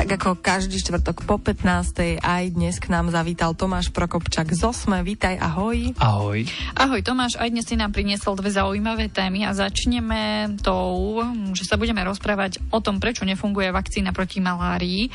Tak ako každý štvrtok po 15. aj dnes k nám zavítal Tomáš Prokopčak z Osme. Vítaj, ahoj. Ahoj. Ahoj Tomáš, aj dnes si nám priniesol dve zaujímavé témy a začneme tou, že sa budeme rozprávať o tom, prečo nefunguje vakcína proti malárii.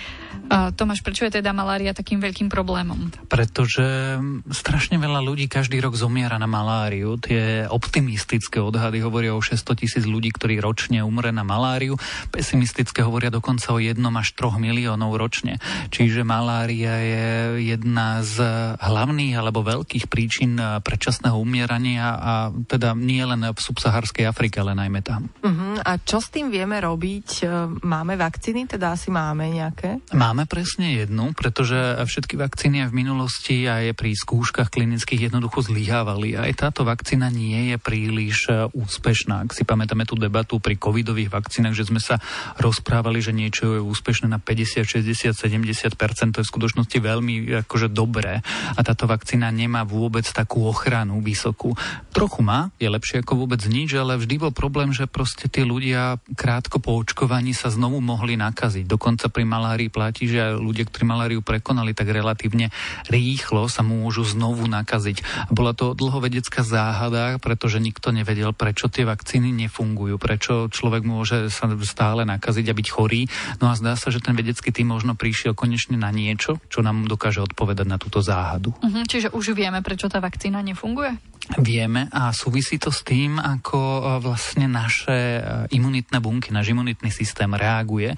Uh, Tomáš, prečo je teda malária takým veľkým problémom? Pretože strašne veľa ľudí každý rok zomiera na maláriu. Tie optimistické odhady hovoria o 600 tisíc ľudí, ktorí ročne umre na maláriu. Pesimistické hovoria dokonca o jednom až troch miliónov ročne. Čiže malária je jedna z hlavných alebo veľkých príčin predčasného umierania a teda nie len v subsaharskej Afrike, ale najmä tam. Uh-huh. A čo s tým vieme robiť? Máme vakcíny? Teda asi máme nejaké? Máme presne jednu, pretože všetky vakcíny v minulosti aj pri skúškach klinických jednoducho zlyhávali. Aj táto vakcína nie je príliš úspešná. Ak si pamätáme tú debatu pri covidových vakcínach, že sme sa rozprávali, že niečo je úspešné na 50, 60, 70 to je v skutočnosti veľmi akože dobré a táto vakcína nemá vôbec takú ochranu vysokú. Trochu má, je lepšie ako vôbec nič, ale vždy bol problém, že proste tí ľudia krátko po očkovaní sa znovu mohli nakaziť. Dokonca pri malárii platí, že ľudia, ktorí maláriu prekonali, tak relatívne rýchlo sa môžu znovu nakaziť. Bola to dlhovedecká záhada, pretože nikto nevedel, prečo tie vakcíny nefungujú, prečo človek môže sa stále nakaziť a byť chorý. No a zdá sa, že ten vedecký tým možno prišiel konečne na niečo, čo nám dokáže odpovedať na túto záhadu. Uh-huh, čiže už vieme, prečo tá vakcína nefunguje? Vieme a súvisí to s tým, ako e, vlastne naše e, imunitné bunky, náš imunitný systém reaguje e,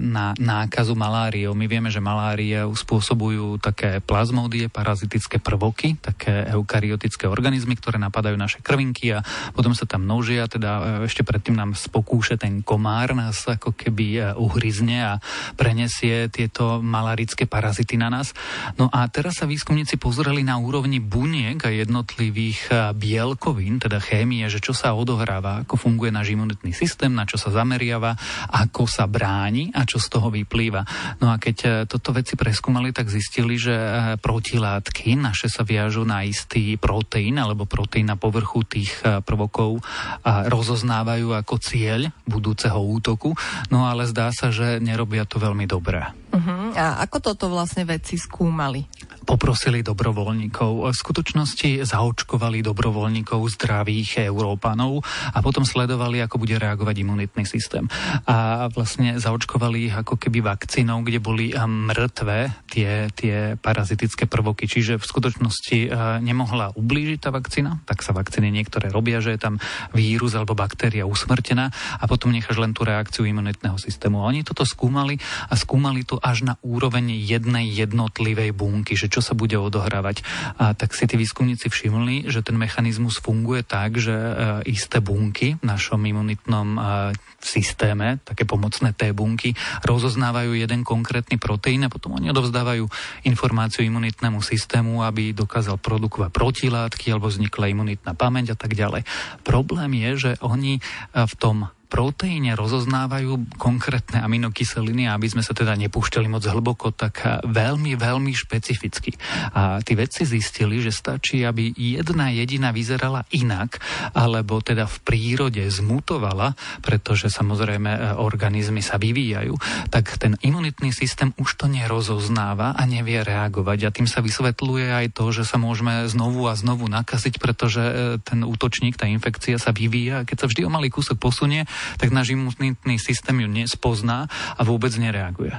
na nákazu maláriou. My vieme, že malárie spôsobujú také plazmódie, parazitické prvoky, také eukaryotické organizmy, ktoré napadajú naše krvinky a potom sa tam množia, teda ešte predtým nám spokúše ten komár, nás ako keby uhryzne a prenesie tieto malarické parazity na nás. No a teraz sa výskumníci pozreli na úrovni buniek a jednotlivých jednotlivých eh, bielkovín, teda chémie, že čo sa odohráva, ako funguje náš imunitný systém, na čo sa zameriava, ako sa bráni a čo z toho vyplýva. No a keď eh, toto veci preskúmali, tak zistili, že eh, protilátky naše sa viažu na istý proteín alebo proteín na povrchu tých prvokov a rozoznávajú ako cieľ budúceho útoku, no ale zdá sa, že nerobia to veľmi dobré. Uh-huh. A ako toto vlastne vedci skúmali? poprosili dobrovoľníkov. V skutočnosti zaočkovali dobrovoľníkov zdravých Európanov a potom sledovali, ako bude reagovať imunitný systém. A vlastne zaočkovali ich ako keby vakcínou, kde boli mŕtve tie, tie parazitické prvoky. Čiže v skutočnosti nemohla ublížiť tá vakcína, tak sa vakcíny niektoré robia, že je tam vírus alebo baktéria usmrtená a potom necháš len tú reakciu imunitného systému. A oni toto skúmali a skúmali to až na úroveň jednej jednotlivej bunky, že čo sa bude odohrávať. A tak si tí výskumníci všimli, že ten mechanizmus funguje tak, že e, isté bunky v našom imunitnom e, systéme, také pomocné T bunky, rozoznávajú jeden konkrétny proteín a potom oni odovzdávajú informáciu imunitnému systému, aby dokázal produkovať protilátky alebo vznikla imunitná pamäť a tak ďalej. Problém je, že oni e, v tom proteíne rozoznávajú konkrétne aminokyseliny, aby sme sa teda nepúšťali moc hlboko, tak veľmi, veľmi špecificky. A tí vedci zistili, že stačí, aby jedna jediná vyzerala inak, alebo teda v prírode zmutovala, pretože samozrejme e, organizmy sa vyvíjajú, tak ten imunitný systém už to nerozoznáva a nevie reagovať. A tým sa vysvetľuje aj to, že sa môžeme znovu a znovu nakaziť, pretože e, ten útočník, tá infekcia sa vyvíja. Keď sa vždy o malý kúsok posunie, tak náš imunitný systém ju nespozná a vôbec nereaguje.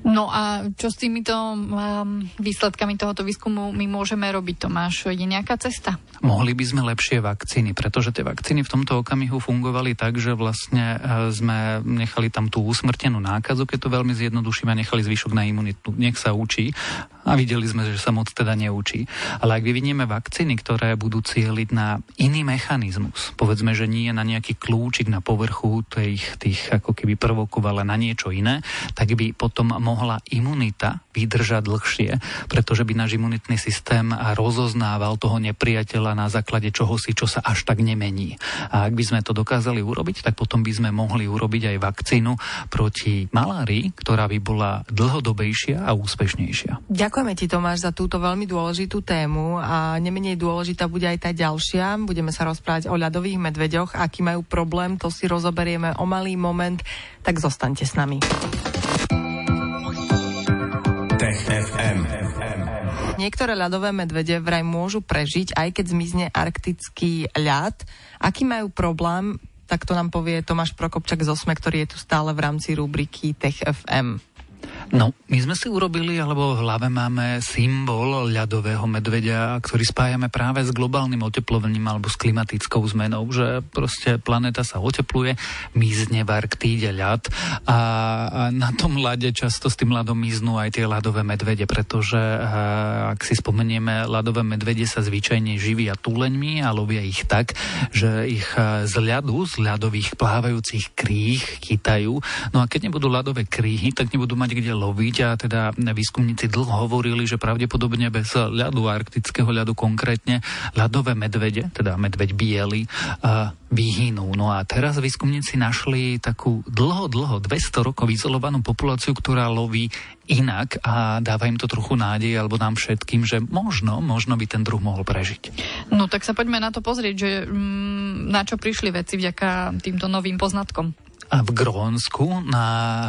No a čo s týmito um, výsledkami tohoto výskumu my môžeme robiť, Tomáš? Je nejaká cesta? Mohli by sme lepšie vakcíny, pretože tie vakcíny v tomto okamihu fungovali tak, že vlastne uh, sme nechali tam tú usmrtenú nákazu, keď to veľmi zjednodušíme, nechali zvyšok na imunitu. Nech sa učí a videli sme, že sa moc teda neučí. Ale ak vyvinieme vakcíny, ktoré budú cieliť na iný mechanizmus, povedzme, že nie na nejaký kľúčik na povrchu tých, tých ako keby prvokov, ale na niečo iné, tak by potom mohla imunita vydržať dlhšie, pretože by náš imunitný systém rozoznával toho nepriateľa na základe čoho si, čo sa až tak nemení. A ak by sme to dokázali urobiť, tak potom by sme mohli urobiť aj vakcínu proti malárii, ktorá by bola dlhodobejšia a úspešnejšia. Ďakujem Ďakujeme ti, Tomáš, za túto veľmi dôležitú tému a nemenej dôležitá bude aj tá ďalšia. Budeme sa rozprávať o ľadových medveďoch, aký majú problém, to si rozoberieme o malý moment, tak zostaňte s nami. Niektoré ľadové medvede vraj môžu prežiť, aj keď zmizne arktický ľad. Aký majú problém, tak to nám povie Tomáš Prokopčak z Osme, ktorý je tu stále v rámci rubriky Tech. No, my sme si urobili, alebo v hlave máme symbol ľadového medveďa, ktorý spájame práve s globálnym oteplovaním alebo s klimatickou zmenou, že proste planéta sa otepluje, mizne v Arktíde ľad a, na tom ľade často s tým ľadom miznú aj tie ľadové medvede, pretože ak si spomenieme, ľadové medvede sa zvyčajne živia túleňmi a lovia ich tak, že ich z ľadu, z ľadových plávajúcich kríh chytajú. No a keď nebudú ľadové kríhy, tak nebudú mať kde loviť a teda výskumníci dlho hovorili, že pravdepodobne bez ľadu, arktického ľadu konkrétne, ľadové medvede, teda medveď biely, vyhynú. No a teraz výskumníci našli takú dlho, dlho, 200 rokov izolovanú populáciu, ktorá loví inak a dáva im to trochu nádej, alebo nám všetkým, že možno, možno by ten druh mohol prežiť. No tak sa poďme na to pozrieť, že mm, na čo prišli veci vďaka týmto novým poznatkom v Grónsku, na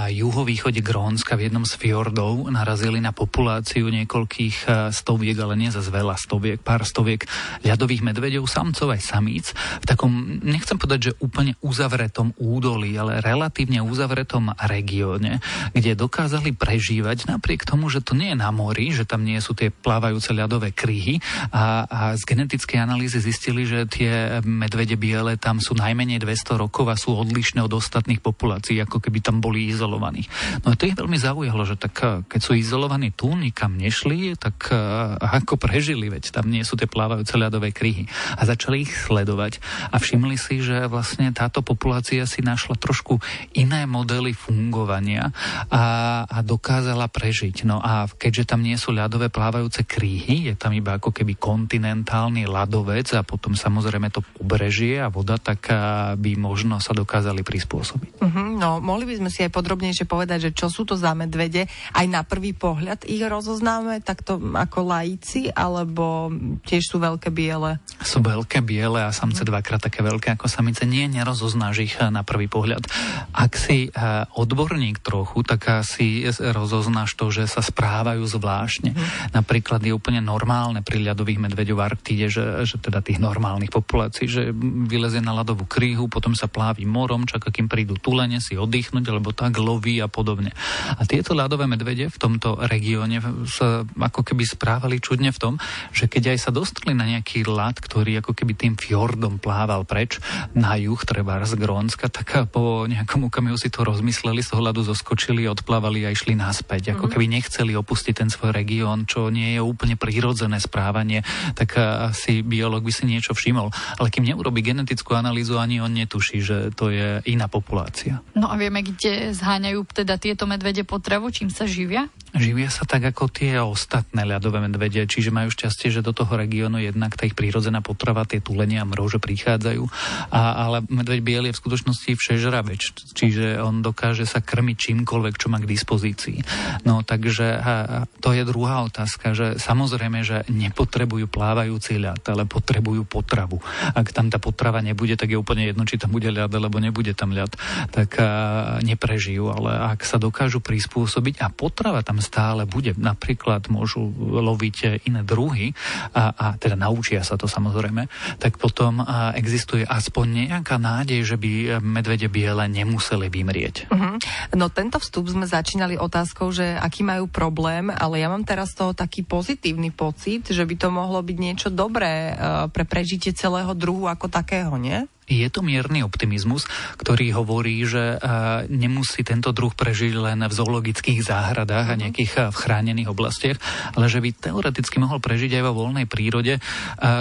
juhovýchode Grónska v jednom z fjordov narazili na populáciu niekoľkých e, stoviek, ale nie za veľa stoviek, pár stoviek ľadových medveďov, samcov aj samíc, v takom, nechcem povedať, že úplne uzavretom údolí, ale relatívne uzavretom regióne, kde dokázali prežívať napriek tomu, že to nie je na mori, že tam nie sú tie plávajúce ľadové kryhy a, a z genetickej analýzy zistili, že tie medvede biele tam sú najmenej 200 rokov a sú odlišné od ostatných ostatných populácií, ako keby tam boli izolovaní. No a to ich veľmi zaujalo, že tak eh, keď sú izolovaní tu, nikam nešli, tak uh, ako prežili, veď tam nie sú tie plávajúce ľadové kryhy. A začali ich sledovať a všimli si, že vlastne táto populácia si našla trošku iné modely fungovania a, a dokázala prežiť. No a keďže tam nie sú ľadové plávajúce kryhy, je tam iba ako keby kontinentálny ľadovec a potom samozrejme to pobrežie a voda, tak eh, by možno sa dokázali prispôsobiť pôsobiť. Uh-huh, no, mohli by sme si aj podrobnejšie povedať, že čo sú to za medvede. Aj na prvý pohľad ich rozoznáme takto ako laici, alebo tiež sú veľké biele? Sú veľké biele a samce dvakrát také veľké ako samice. Nie, nerozoznáš ich eh, na prvý pohľad. Ak si uh, odborník trochu, tak si rozoznáš to, že sa správajú zvláštne. Uh-huh. Napríklad je úplne normálne pri ľadových medveďov v Arktíde, že, že teda tých normálnych populácií, že vylezie na ľadovú kríhu, potom sa plávi morom, čaká, kým prídu idú tulene si oddychnúť, alebo tak loví a podobne. A tieto ľadové medvede v tomto regióne sa ako keby správali čudne v tom, že keď aj sa dostali na nejaký ľad, ktorý ako keby tým fjordom plával preč na juh, treba z Grónska, tak po nejakom okamihu si to rozmysleli, z toho ľadu zoskočili, odplávali a išli naspäť. Ako mhm. keby nechceli opustiť ten svoj región, čo nie je úplne prírodzené správanie, tak asi biolog by si niečo všimol. Ale kým neurobi genetickú analýzu, ani on netuší, že to je iná populácia populácia. No a vieme, kde zháňajú teda tieto medvede potravu, čím sa živia? Živia sa tak ako tie ostatné ľadové medvede, čiže majú šťastie, že do toho regiónu jednak tá ich prírodzená potrava, tie tulenia a mrože prichádzajú. A, ale medveď biely je v skutočnosti všežraveč, čiže on dokáže sa krmiť čímkoľvek, čo má k dispozícii. No takže a, to je druhá otázka, že samozrejme, že nepotrebujú plávajúci ľad, ale potrebujú potravu. Ak tam tá potrava nebude, tak je úplne jedno, či tam bude ľad, alebo nebude tam ľad, tak a, neprežijú. Ale ak sa dokážu prispôsobiť a potrava tam stále bude. Napríklad môžu loviť iné druhy a, a teda naučia sa to samozrejme, tak potom existuje aspoň nejaká nádej, že by medvede biele nemuseli vymrieť. Uh-huh. No tento vstup sme začínali otázkou, že aký majú problém, ale ja mám teraz toho taký pozitívny pocit, že by to mohlo byť niečo dobré uh, pre prežitie celého druhu ako takého, nie? Je to mierny optimizmus, ktorý hovorí, že nemusí tento druh prežiť len v zoologických záhradách a mhm. nejakých v chránených oblastiach, ale že by teoreticky mohol prežiť aj vo voľnej prírode.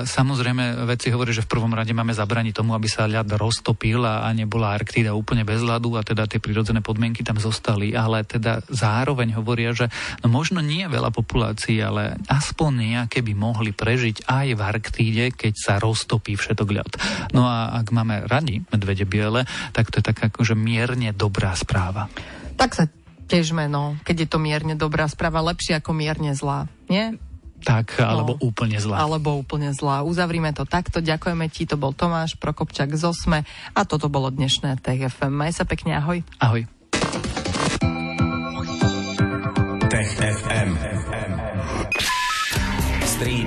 Samozrejme, veci hovorí, že v prvom rade máme zabraniť tomu, aby sa ľad roztopil a nebola Arktída úplne bez ľadu a teda tie prírodzené podmienky tam zostali, ale teda zároveň hovoria, že no možno nie veľa populácií, ale aspoň nejaké by mohli prežiť aj v Arktíde, keď sa roztopí všetok ľad. No a ak máme radi medvede biele, tak to je taká akože mierne dobrá správa. Tak sa Težme, no. Keď je to mierne dobrá správa, lepšie ako mierne zlá. Nie? Tak, alebo no, úplne zlá. Alebo úplne zlá. Uzavrime to takto. Ďakujeme ti, to bol Tomáš Prokopčak z Osme a toto bolo dnešné TFM. Maj sa pekne, ahoj. Ahoj. Tech FM. Stream,